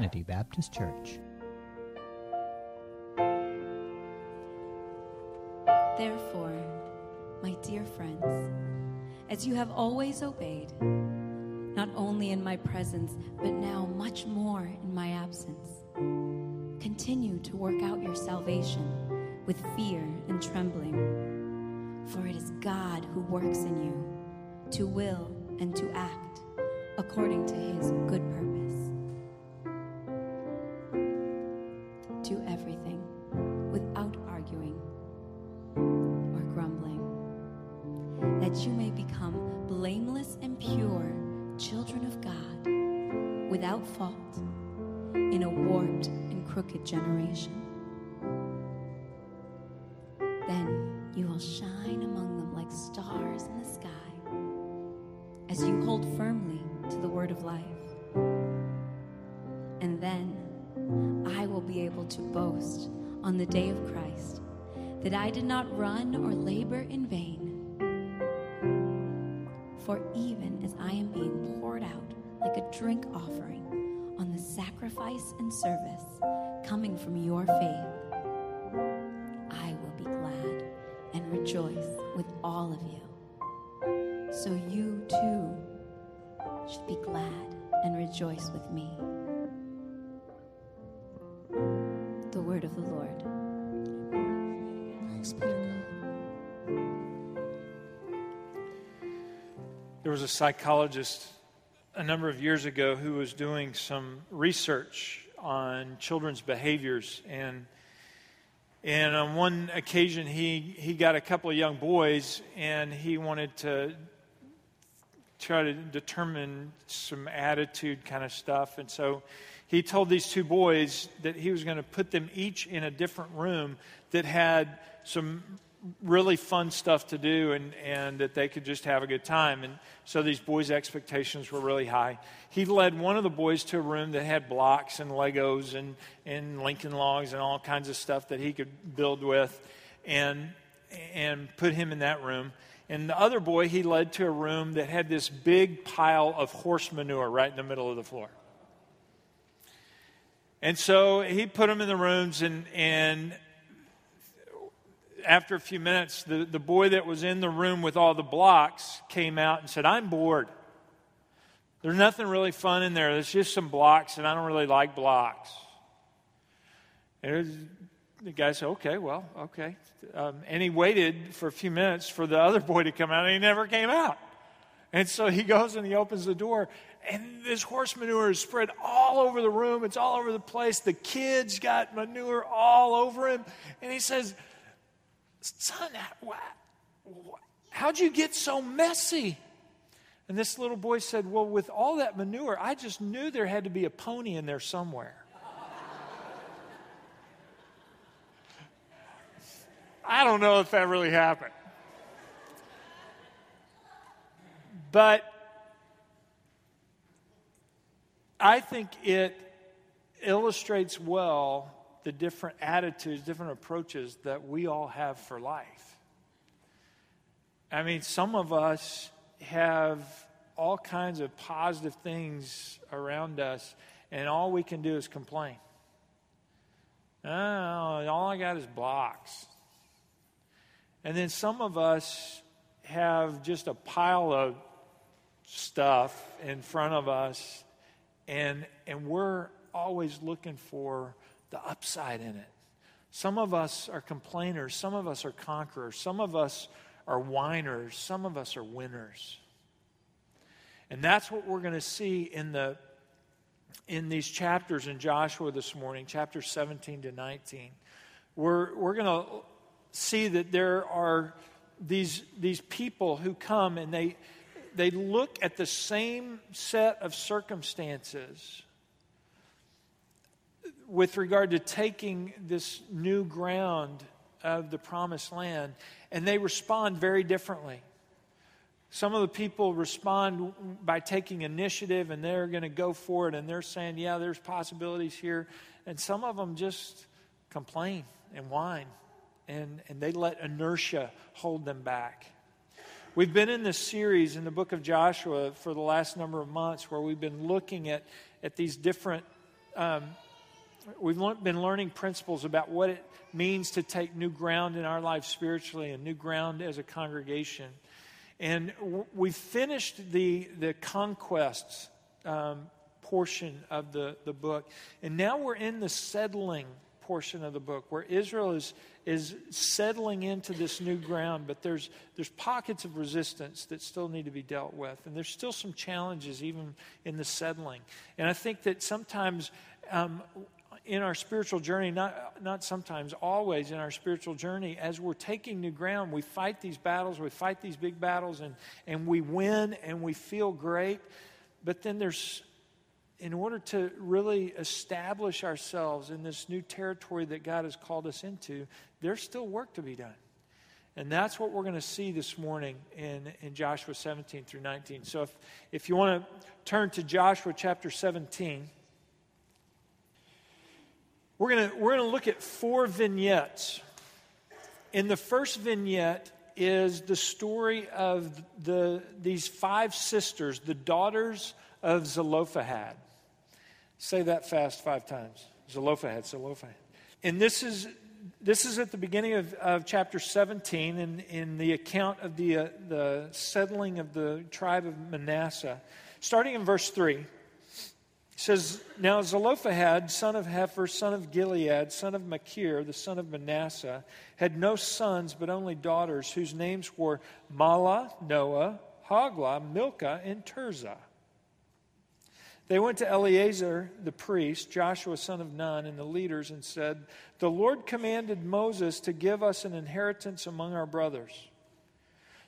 Trinity Baptist Church. Therefore, my dear friends, as you have always obeyed, not only in my presence, but now much more in my absence, continue to work out your salvation with fear and trembling. For it is God who works in you to will and to act according to his good purpose. I did not run or labor in vain. For even as I am being poured out like a drink offering on the sacrifice and service coming from your faith, I will be glad and rejoice with all of you. Was a psychologist a number of years ago who was doing some research on children's behaviors and and on one occasion he he got a couple of young boys and he wanted to try to determine some attitude kind of stuff and so he told these two boys that he was going to put them each in a different room that had some really fun stuff to do and, and that they could just have a good time. And so these boys' expectations were really high. He led one of the boys to a room that had blocks and Legos and, and Lincoln logs and all kinds of stuff that he could build with and, and put him in that room. And the other boy he led to a room that had this big pile of horse manure right in the middle of the floor. And so he put them in the rooms, and, and after a few minutes, the, the boy that was in the room with all the blocks came out and said, I'm bored. There's nothing really fun in there. There's just some blocks, and I don't really like blocks. And the guy said, Okay, well, okay. Um, and he waited for a few minutes for the other boy to come out, and he never came out. And so he goes and he opens the door, and this horse manure is spread all over the room. It's all over the place. The kids got manure all over him. And he says, Son, how'd you get so messy? And this little boy said, Well, with all that manure, I just knew there had to be a pony in there somewhere. I don't know if that really happened. But I think it illustrates well the different attitudes, different approaches that we all have for life. I mean, some of us have all kinds of positive things around us, and all we can do is complain. Oh, all I got is blocks. And then some of us have just a pile of stuff in front of us, and, and we're always looking for the upside in it. Some of us are complainers, some of us are conquerors, some of us are whiners, some of us are winners. And that's what we're going to see in the in these chapters in Joshua this morning, chapters 17 to 19. We're, we're going to see that there are these, these people who come and they, they look at the same set of circumstances with regard to taking this new ground of the promised land, and they respond very differently. Some of the people respond by taking initiative and they're going to go for it and they're saying, Yeah, there's possibilities here. And some of them just complain and whine and, and they let inertia hold them back. We've been in this series in the book of Joshua for the last number of months where we've been looking at, at these different um, we've been learning principles about what it means to take new ground in our life spiritually and new ground as a congregation. And we finished the, the conquests um, portion of the, the book. And now we're in the settling portion of the book where Israel is, is settling into this new ground, but there's, there's pockets of resistance that still need to be dealt with. And there's still some challenges even in the settling. And I think that sometimes um, in our spiritual journey, not, not sometimes, always in our spiritual journey, as we're taking new ground, we fight these battles, we fight these big battles, and, and we win and we feel great. But then there's in order to really establish ourselves in this new territory that God has called us into, there's still work to be done. And that's what we're going to see this morning in, in Joshua 17 through 19. So if, if you want to turn to Joshua chapter 17, we're going we're going to look at four vignettes. In the first vignette is the story of the, these five sisters, the daughters of Zelophehad. Say that fast five times. Zelophehad, Zelophehad. And this is, this is at the beginning of, of chapter 17 in, in the account of the, uh, the settling of the tribe of Manasseh. Starting in verse 3, it says, Now Zelophehad, son of Hepher, son of Gilead, son of Machir, the son of Manasseh, had no sons but only daughters, whose names were Mahlah, Noah, Hoglah, Milcah, and Tirzah. They went to Eleazar the priest, Joshua son of Nun, and the leaders and said, The Lord commanded Moses to give us an inheritance among our brothers.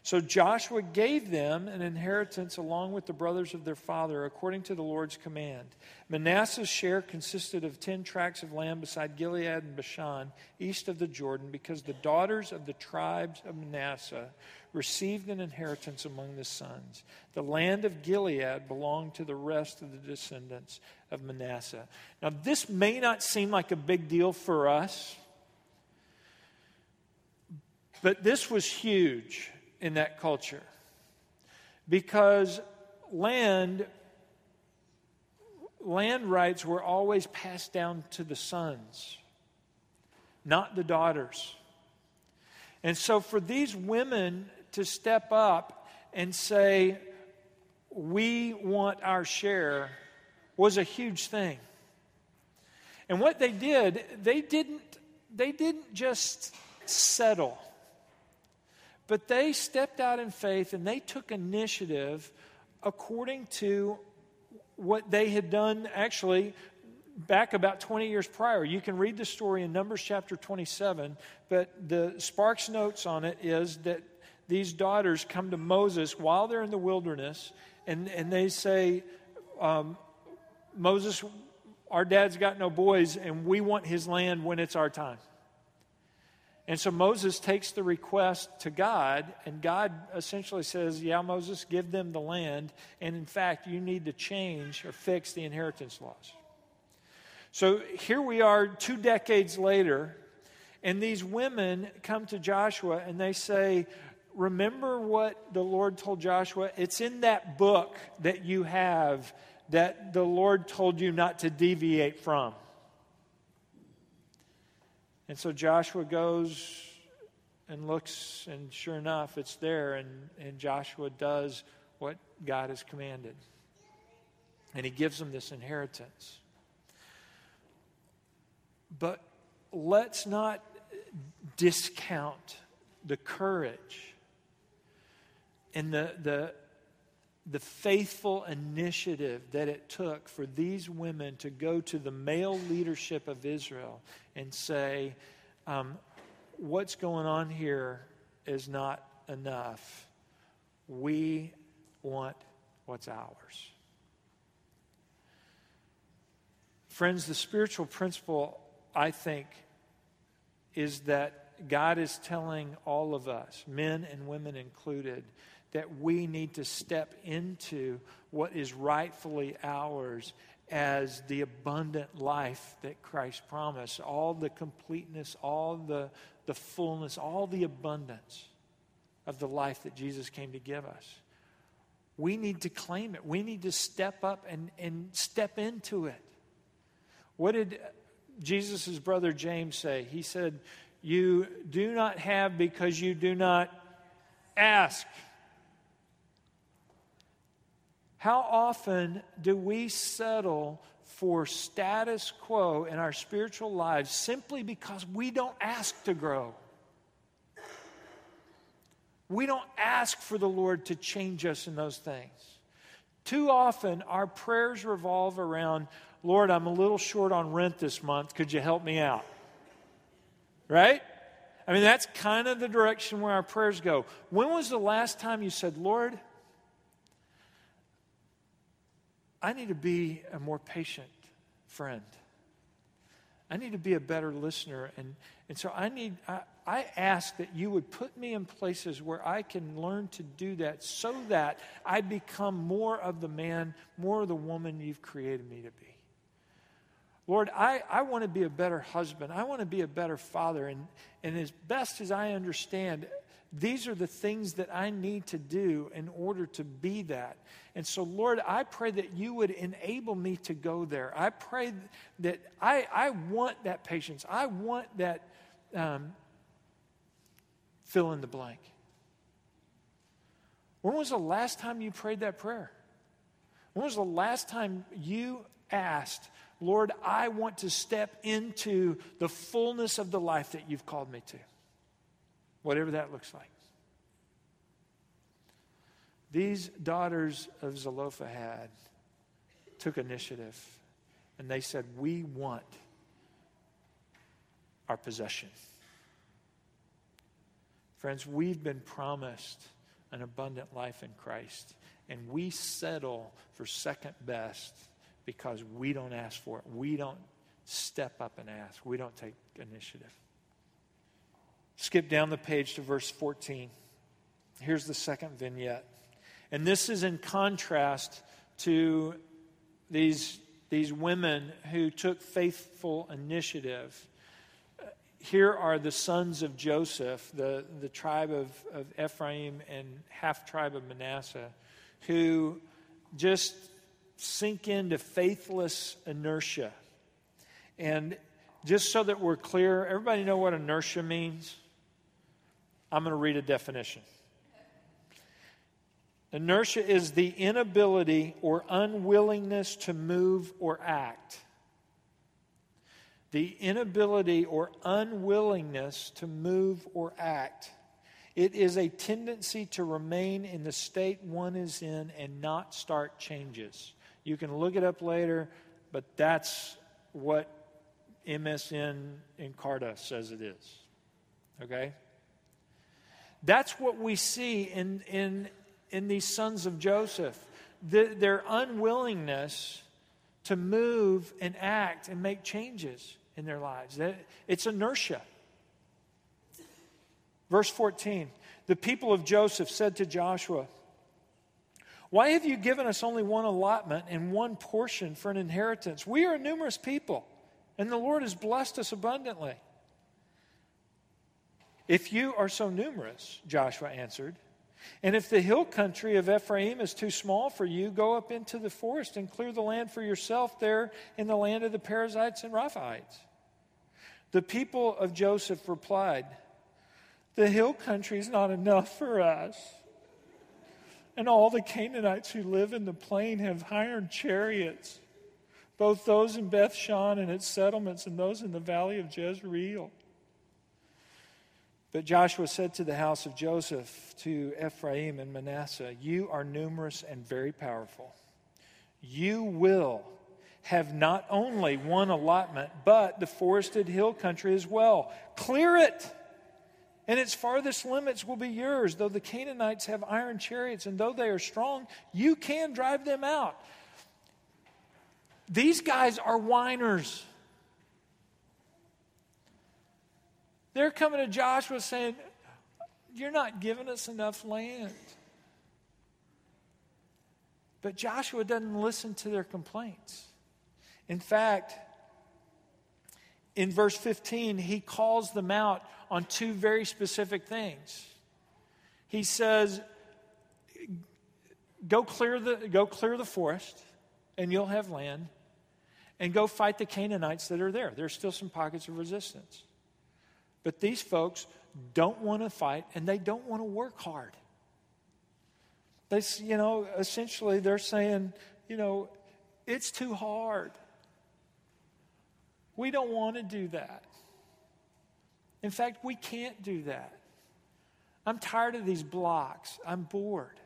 So Joshua gave them an inheritance along with the brothers of their father, according to the Lord's command. Manasseh's share consisted of ten tracts of land beside Gilead and Bashan, east of the Jordan, because the daughters of the tribes of Manasseh received an inheritance among the sons. The land of Gilead belonged to the rest of the descendants of Manasseh. Now, this may not seem like a big deal for us, but this was huge in that culture. Because land land rights were always passed down to the sons not the daughters. And so for these women to step up and say, We want our share, was a huge thing. And what they did, they didn't, they didn't just settle, but they stepped out in faith and they took initiative according to what they had done actually back about 20 years prior. You can read the story in Numbers chapter 27, but the Sparks notes on it is that these daughters come to Moses while they're in the wilderness and, and they say, um, Moses, our dad's got no boys and we want his land when it's our time. And so Moses takes the request to God, and God essentially says, Yeah, Moses, give them the land. And in fact, you need to change or fix the inheritance laws. So here we are two decades later, and these women come to Joshua and they say, remember what the Lord told Joshua? It's in that book that you have that the Lord told you not to deviate from. And so Joshua goes and looks, and sure enough, it's there, and, and Joshua does what God has commanded. And he gives them this inheritance. But let's not discount the courage and the, the, the faithful initiative that it took for these women to go to the male leadership of Israel and say, um, What's going on here is not enough. We want what's ours. Friends, the spiritual principle, I think, is that God is telling all of us, men and women included, that we need to step into what is rightfully ours as the abundant life that Christ promised all the completeness, all the, the fullness, all the abundance of the life that Jesus came to give us. We need to claim it. We need to step up and, and step into it. What did Jesus' brother James say? He said, You do not have because you do not ask. How often do we settle for status quo in our spiritual lives simply because we don't ask to grow? We don't ask for the Lord to change us in those things. Too often, our prayers revolve around, Lord, I'm a little short on rent this month. Could you help me out? Right? I mean, that's kind of the direction where our prayers go. When was the last time you said, Lord, I need to be a more patient friend? I need to be a better listener. And, and so I need, I, I ask that you would put me in places where I can learn to do that so that I become more of the man, more of the woman you've created me to be. Lord, I, I want to be a better husband. I want to be a better father. And, and as best as I understand, these are the things that I need to do in order to be that. And so, Lord, I pray that you would enable me to go there. I pray that I, I want that patience. I want that um, fill in the blank. When was the last time you prayed that prayer? When was the last time you asked, Lord, I want to step into the fullness of the life that you've called me to? Whatever that looks like. These daughters of Zelophehad took initiative and they said, We want our possession. Friends, we've been promised an abundant life in Christ, and we settle for second best because we don't ask for it. We don't step up and ask, we don't take initiative. Skip down the page to verse 14. Here's the second vignette. And this is in contrast to these, these women who took faithful initiative here are the sons of Joseph, the, the tribe of, of Ephraim and half tribe of Manasseh, who just sink into faithless inertia. And just so that we're clear, everybody know what inertia means? I'm going to read a definition. Inertia is the inability or unwillingness to move or act the inability or unwillingness to move or act. It is a tendency to remain in the state one is in and not start changes. You can look it up later, but that's what MSN Encarta says it is. Okay? That's what we see in, in, in these sons of Joseph. The, their unwillingness to move and act and make changes in their lives. It's inertia. Verse 14 The people of Joseph said to Joshua, Why have you given us only one allotment and one portion for an inheritance? We are a numerous people, and the Lord has blessed us abundantly. If you are so numerous, Joshua answered, and if the hill country of Ephraim is too small for you, go up into the forest and clear the land for yourself there in the land of the Perizzites and Rephaites. The people of Joseph replied, The hill country is not enough for us. And all the Canaanites who live in the plain have hired chariots, both those in Bethshan and its settlements, and those in the valley of Jezreel. But Joshua said to the house of Joseph, to Ephraim and Manasseh, You are numerous and very powerful. You will have not only one allotment, but the forested hill country as well. Clear it, and its farthest limits will be yours. Though the Canaanites have iron chariots, and though they are strong, you can drive them out. These guys are whiners. They're coming to Joshua saying, You're not giving us enough land. But Joshua doesn't listen to their complaints. In fact, in verse 15, he calls them out on two very specific things. He says, Go clear the, go clear the forest, and you'll have land. and go fight the Canaanites that are there. There's still some pockets of resistance. But these folks don't want to fight and they don't want to work hard. They, you know, essentially they're saying, you know, it's too hard. We don't want to do that. In fact, we can't do that. I'm tired of these blocks. I'm bored.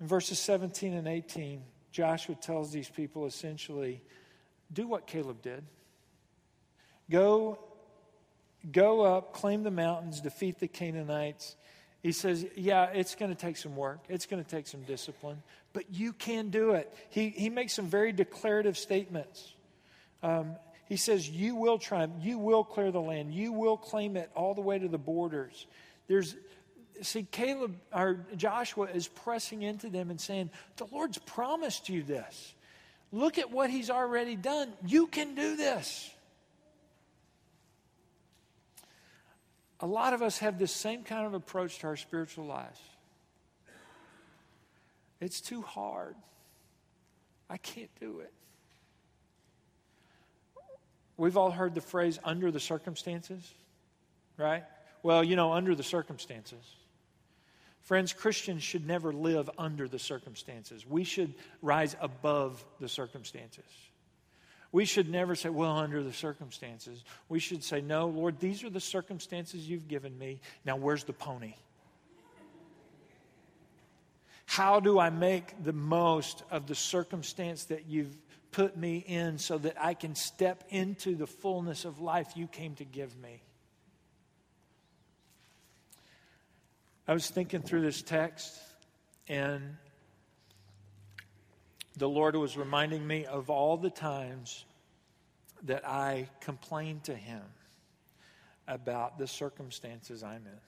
In verses 17 and 18, Joshua tells these people essentially do what Caleb did. Go, go up, claim the mountains, defeat the Canaanites. He says, Yeah, it's going to take some work, it's going to take some discipline, but you can do it. He, he makes some very declarative statements. Um, he says, You will triumph, you will clear the land, you will claim it all the way to the borders. There's, see, Caleb or Joshua is pressing into them and saying, The Lord's promised you this. Look at what he's already done. You can do this. A lot of us have this same kind of approach to our spiritual lives. It's too hard. I can't do it. We've all heard the phrase under the circumstances, right? Well, you know, under the circumstances. Friends, Christians should never live under the circumstances. We should rise above the circumstances. We should never say, well, under the circumstances. We should say, no, Lord, these are the circumstances you've given me. Now, where's the pony? How do I make the most of the circumstance that you've put me in so that I can step into the fullness of life you came to give me? I was thinking through this text, and the Lord was reminding me of all the times that I complained to Him about the circumstances I'm in.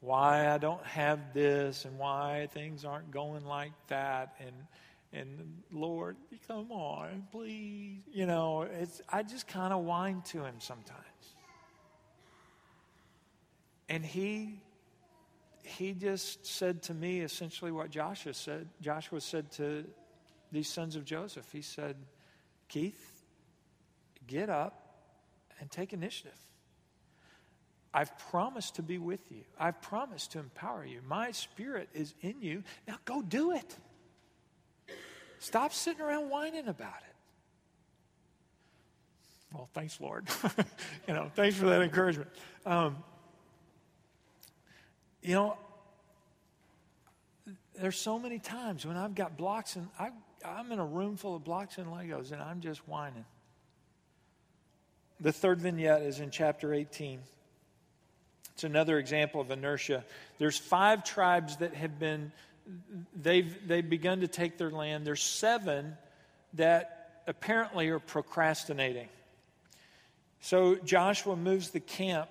Why I don't have this and why things aren't going like that and and Lord, come on, please. You know, it's I just kind of whine to him sometimes. And he he just said to me essentially what Joshua said. Joshua said to these sons of Joseph. He said, Keith, get up and take initiative. I've promised to be with you. I've promised to empower you. My spirit is in you. Now go do it. Stop sitting around whining about it. Well, thanks, Lord. you know, thanks for that encouragement. Um, you know, there's so many times when I've got blocks and I, I'm in a room full of blocks and Legos and I'm just whining. The third vignette is in chapter 18. It's another example of inertia. There's five tribes that have been, they've, they've begun to take their land. There's seven that apparently are procrastinating. So Joshua moves the camp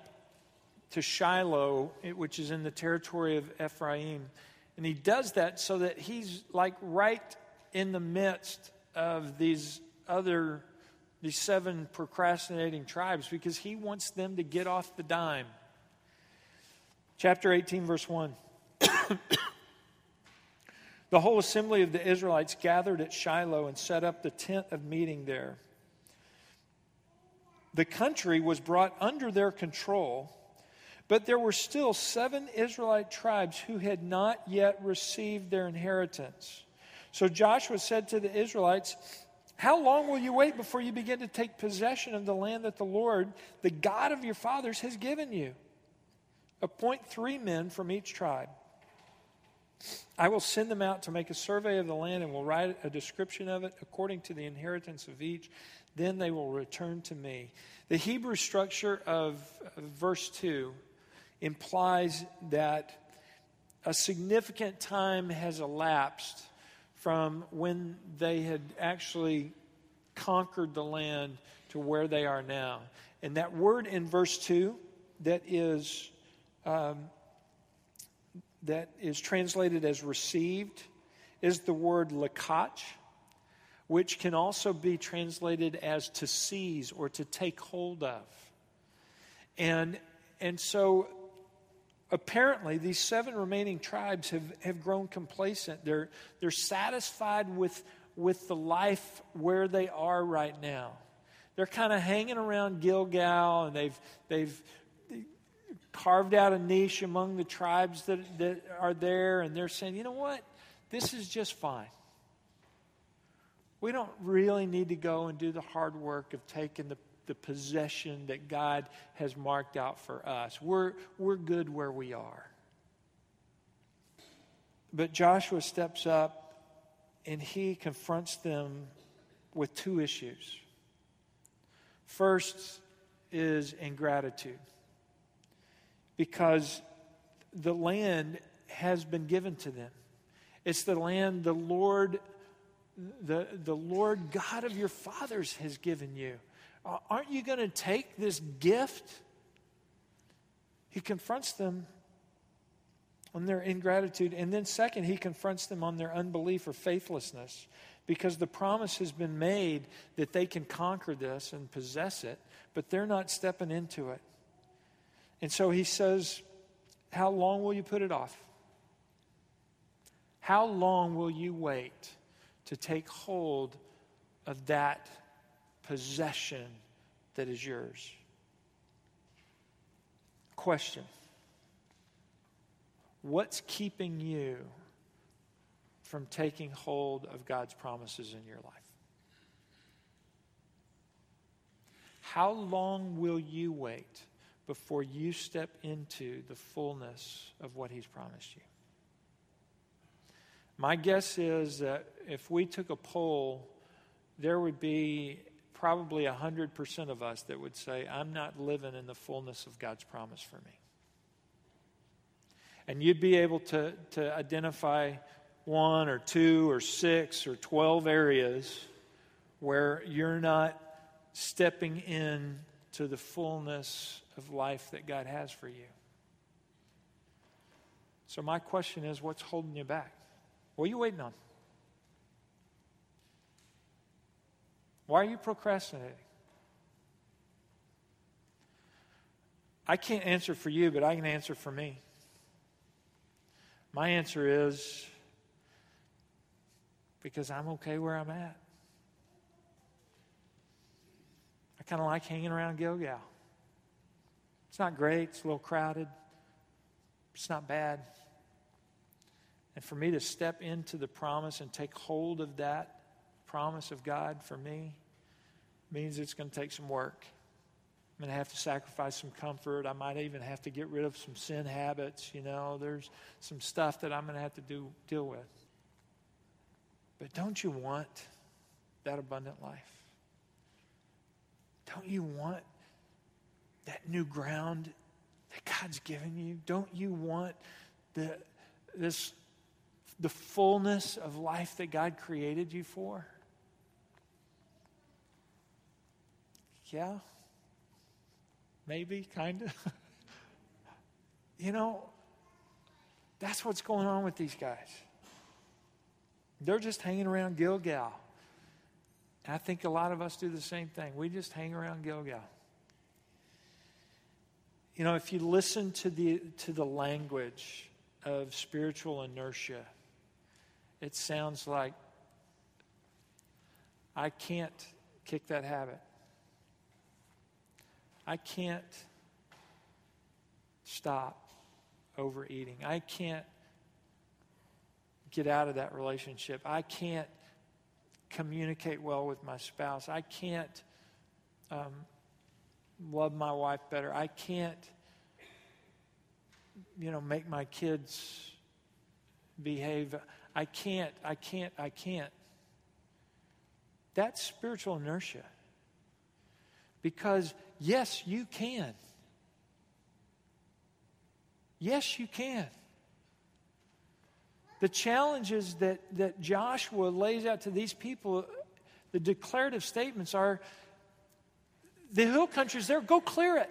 to Shiloh, which is in the territory of Ephraim. And he does that so that he's like right in the midst of these other, these seven procrastinating tribes because he wants them to get off the dime. Chapter 18, verse 1. the whole assembly of the Israelites gathered at Shiloh and set up the tent of meeting there. The country was brought under their control but there were still seven Israelite tribes who had not yet received their inheritance. So Joshua said to the Israelites, How long will you wait before you begin to take possession of the land that the Lord, the God of your fathers, has given you? Appoint three men from each tribe. I will send them out to make a survey of the land and will write a description of it according to the inheritance of each. Then they will return to me. The Hebrew structure of, verse 2 implies that a significant time has elapsed from when they had actually conquered the land to where they are now. And that word in verse 2 that is, um, that is translated as received is the word lakach, which can also be translated as to seize or to take hold of. And, and so apparently these seven remaining tribes have, have grown complacent. They're, they're satisfied with, with the life where they are right now. They're kind of hanging around Gilgal and they've, they've carved out a niche among the tribes that, that are there, and they're saying, you know what? This is just fine. We don't really need to go and do the hard work of taking the, the possession that God has marked out for us. We're, we're good where we are. But Joshua steps up and he confronts them with two issues. First is ingratitude because the land has been given to them. It's the land the Lord, the, the Lord God of your fathers has given you. Aren't you going to take this gift? He confronts them on their ingratitude. And then, second, he confronts them on their unbelief or faithlessness because the promise has been made that they can conquer this and possess it, but they're not stepping into it. And so he says, How long will you put it off? How long will you wait to take hold of that possession that is yours? Question What's keeping you from taking hold of God's promises in your life? How long will you wait before you step into the fullness of what He's promised you. My guess is that if we took a poll, there would be probably 100% of us that would say, I'm not living in the fullness of God's promise for me. And you'd be able to, to identify one or two or six or 12 areas where you're not stepping in to the fullness of life that God has for you. So, my question is what's holding you back? What are you waiting on? Why are you procrastinating? I can't answer for you, but I can answer for me. My answer is because I'm okay where I'm at. I kind of like hanging around Gilgal. It's not great, it's a little crowded, it's not bad. And for me to step into the promise and take hold of that promise of God for me means it's going to take some work. I'm going to have to sacrifice some comfort. I might even have to get rid of some sin habits. You know, there's some stuff that I'm going to have to do, deal with. But don't you want that abundant life? Don't you want that new ground that God's given you? Don't you want the, this, the fullness of life that God created you for? Yeah, maybe, kind of. you know, that's what's going on with these guys. They're just hanging around Gilgal. I think a lot of us do the same thing. We just hang around Gilgal. You know, if you listen to the, to the language of spiritual inertia, it sounds like I can't kick that habit. I can't stop overeating. I can't get out of that relationship. I can't communicate well with my spouse. I can't um, love my wife better. I can't, you know, make my kids behave. I can't, I can't, I can't. That's spiritual inertia. Because, yes, you can. Yes, you can. The challenges that, that Joshua lays out to these people, the declarative statements are the hill country's there. Go clear it.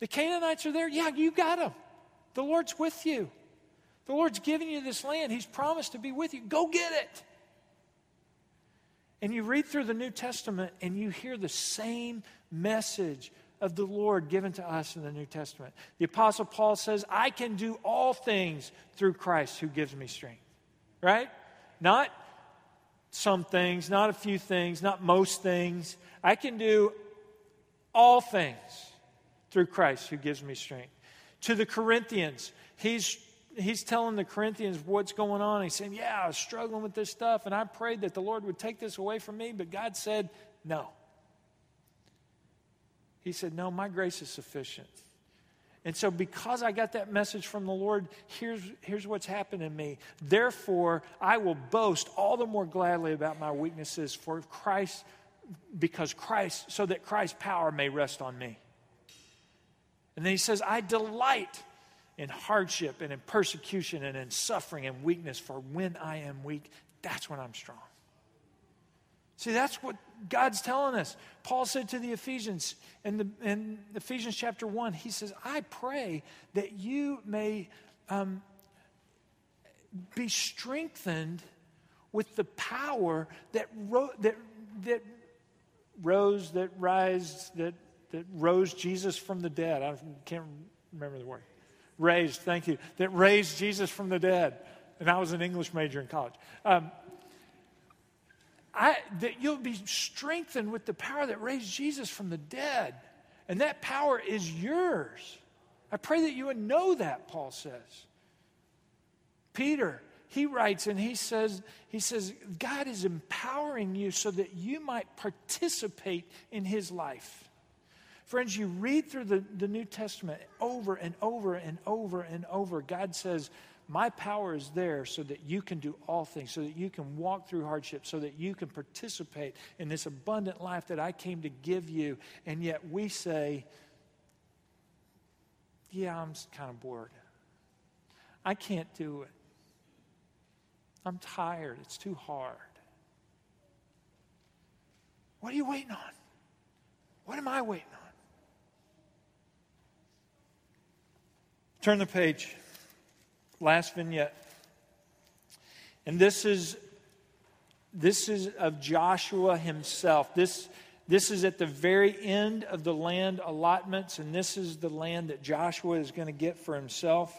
The Canaanites are there. Yeah, you got them. The Lord's with you. The Lord's giving you this land. He's promised to be with you. Go get it. And you read through the New Testament and you hear the same message of the Lord given to us in the New Testament. The Apostle Paul says, I can do all things through Christ who gives me strength. Right? Not some things, not a few things, not most things. I can do all things through Christ who gives me strength. To the Corinthians, he's he's telling the Corinthians what's going on. He's saying, Yeah, I was struggling with this stuff, and I prayed that the Lord would take this away from me, but God said, No. He said, No, my grace is sufficient. And so, because I got that message from the Lord, here's, here's what's happened in me. Therefore, I will boast all the more gladly about my weaknesses for Christ, because Christ, so that Christ's power may rest on me. And then he says, I delight in hardship and in persecution and in suffering and weakness, for when I am weak, that's when I'm strong. See, that's what God's telling us. Paul said to the Ephesians in, the, in Ephesians chapter 1, he says, I pray that you may um, be strengthened with the power that, ro- that, that rose, that rise, that, that rose Jesus from the dead. I can't remember the word. Raised, thank you. That raised Jesus from the dead. And I was an English major in college. Um, I, that you'll be strengthened with the power that raised Jesus from the dead. And that power is yours. I pray that you would know that, Paul says. Peter, he writes and he says, he says, God is empowering you so that you might participate in his life. Friends, you read through the, the New Testament over and over and over and over. God says, my power is there so that you can do all things, so that you can walk through hardship, so that you can participate in this abundant life that I came to give you. And yet we say, Yeah, I'm kind of bored. I can't do it. I'm tired. It's too hard. What are you waiting on? What am I waiting on? Turn the page last vignette. And this is this is of Joshua himself. This, this is at the very end of the land allotments, and this is the land that Joshua is going to get for himself.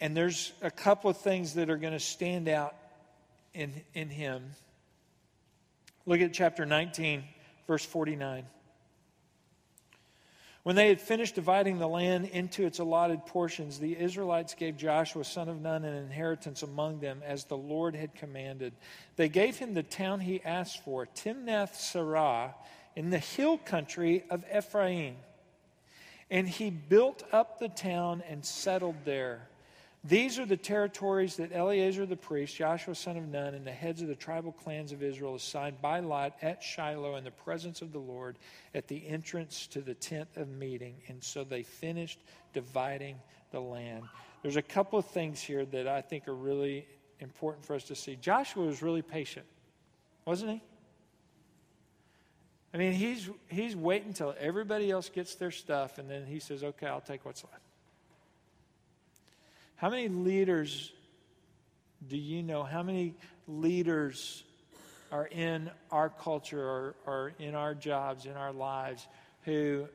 And there's a couple of things that are going to stand out in, in him. Look at chapter 19, verse 49. When they had finished dividing the land into its allotted portions, the Israelites gave Joshua, son of Nun, an inheritance among them, as the Lord had commanded. They gave him the town he asked for, Timnath Serah, in the hill country of Ephraim. And he built up the town and settled there. These are the territories that Eleazar the priest, Joshua son of Nun, and the heads of the tribal clans of Israel assigned by lot at Shiloh in the presence of the Lord at the entrance to the tent of meeting. And so they finished dividing the land. There's a couple of things here that I think are really important for us to see. Joshua was really patient, wasn't he? I mean, he's, he's waiting until everybody else gets their stuff, and then he says, okay, I'll take what's left. How many leaders do you know? How many leaders are in our culture or, or in our jobs, in our lives, who,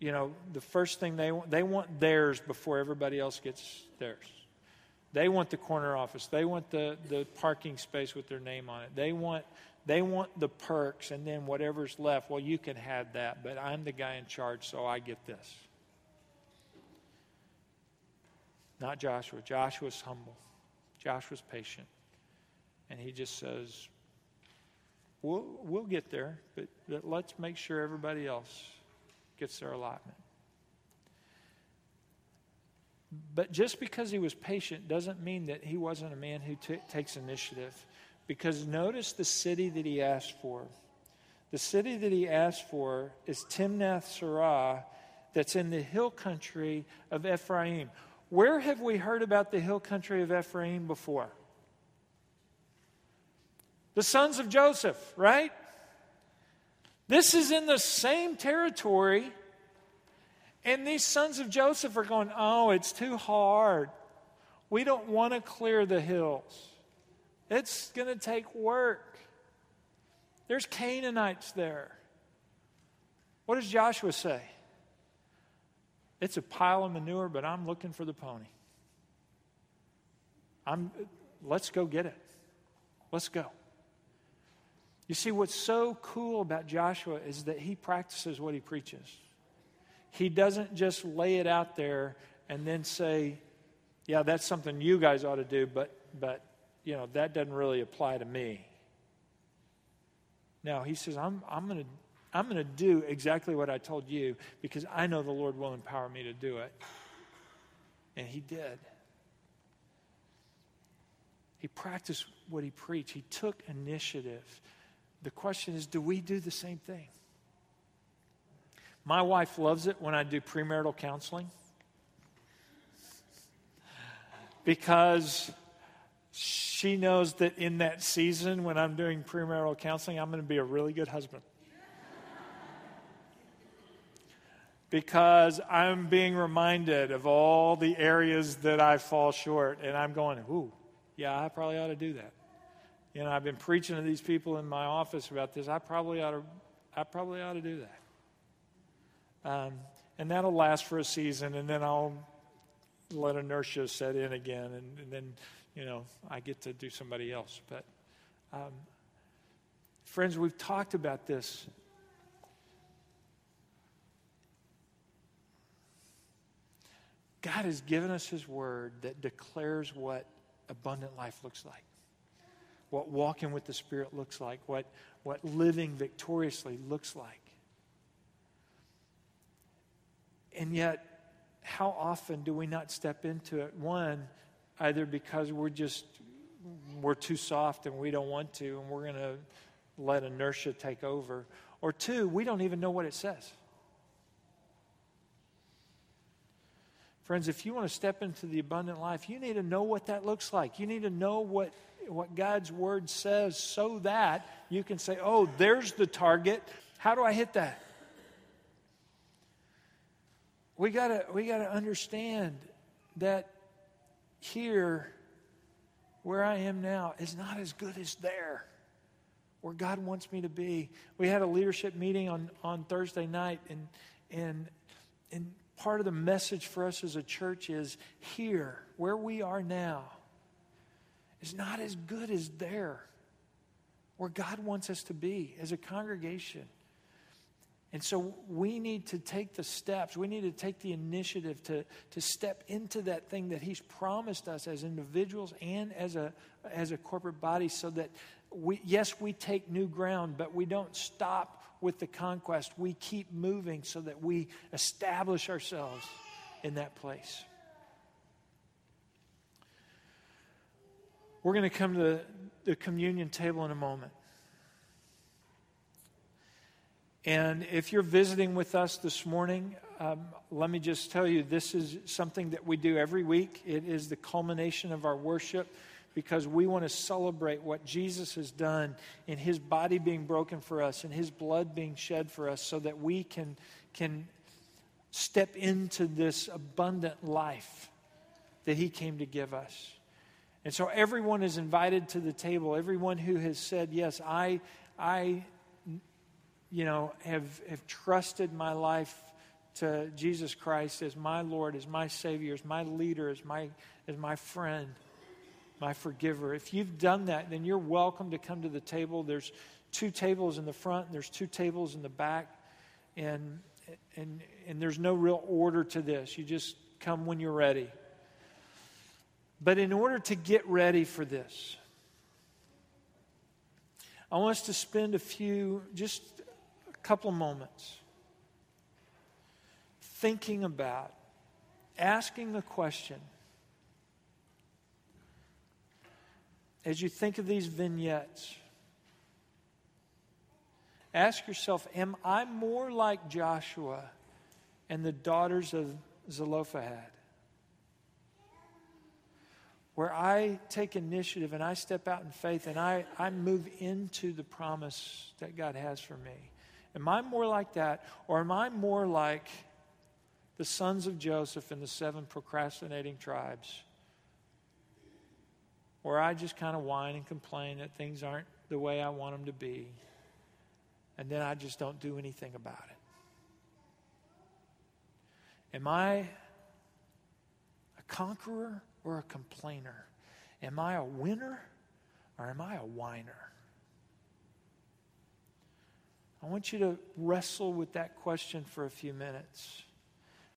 you know, the first thing they want, they want theirs before everybody else gets theirs. They want the corner office. They want the, the parking space with their name on it. They want they want the perks and then whatever's left, well, you can have that, but I'm the guy in charge, so I get this. Not Joshua. Joshua's humble. Joshua's patient. And he just says, We'll, we'll get there, but, but let's make sure everybody else gets their allotment. But just because he was patient doesn't mean that he wasn't a man who t- takes initiative. Because notice the city that he asked for. The city that he asked for is Timnath Serah, that's in the hill country of Ephraim. Where have we heard about the hill country of Ephraim before? The sons of Joseph, right? This is in the same territory. And these sons of Joseph are going, oh, it's too hard. We don't want to clear the hills. It's going to take work. There's Canaanites there. What does Joshua say? It's a pile of manure, but I'm looking for the pony. I'm, let's go get it. Let's go. You see, what's so cool about Joshua is that he practices what he preaches. He doesn't just lay it out there and then say, yeah, that's something you guys ought to do, but, but you know, that doesn't really apply to me. No, he says, I'm, I'm going to I'm going to do exactly what I told you because I know the Lord will empower me to do it. And he did. He practiced what he preached, he took initiative. The question is do we do the same thing? My wife loves it when I do premarital counseling because she knows that in that season when I'm doing premarital counseling, I'm going to be a really good husband. Because I'm being reminded of all the areas that I fall short, and I'm going, ooh, yeah, I probably ought to do that. You know, I've been preaching to these people in my office about this. I probably ought to, I probably ought to do that. Um, and that'll last for a season, and then I'll let inertia set in again, and, and then, you know, I get to do somebody else. But, um, friends, we've talked about this God has given us His Word that declares what abundant life looks like, what walking with the Spirit looks like, what, what living victoriously looks like. And yet, how often do we not step into it? One, either because we're just we're too soft and we don't want to, and we're going to let inertia take over, or two, we don't even know what it says. Friends, if you want to step into the abundant life, you need to know what that looks like. You need to know what, what God's word says so that you can say, oh, there's the target. How do I hit that? We gotta we gotta understand that here, where I am now, is not as good as there, where God wants me to be. We had a leadership meeting on, on Thursday night, and and and part of the message for us as a church is here, where we are now, is not as good as there, where God wants us to be as a congregation. And so we need to take the steps, we need to take the initiative to, to step into that thing that He's promised us as individuals and as a, as a corporate body so that we, yes, we take new ground, but we don't stop with the conquest, we keep moving so that we establish ourselves in that place. We're going to come to the communion table in a moment. And if you're visiting with us this morning, um, let me just tell you this is something that we do every week. It is the culmination of our worship because we want to celebrate what Jesus has done in his body being broken for us and his blood being shed for us so that we can, can step into this abundant life that he came to give us. And so everyone is invited to the table. Everyone who has said, Yes, I, I you know, have, have trusted my life to Jesus Christ as my Lord, as my Savior, as my leader, as my, as my friend my forgiver. If you've done that, then you're welcome to come to the table. There's two tables in the front, there's two tables in the back, and, and, and there's no real order to this. You just come when you're ready. But in order to get ready for this, I want us to spend a few, just a couple of moments, thinking about, asking the question as you think of these vignettes, ask yourself Am I more like Joshua and the daughters of Zelophehad? Where I take initiative and I step out in faith and I, I move into the promise that God has for me. Am I more like that? Or am I more like the sons of Joseph and the seven procrastinating tribes? Where I just kind of whine and complain that things aren't the way I want them to be. And then I just don't do anything about it. Am I a conqueror or a complainer? Am I a winner or am I a whiner? I want you to wrestle with that question for a few minutes.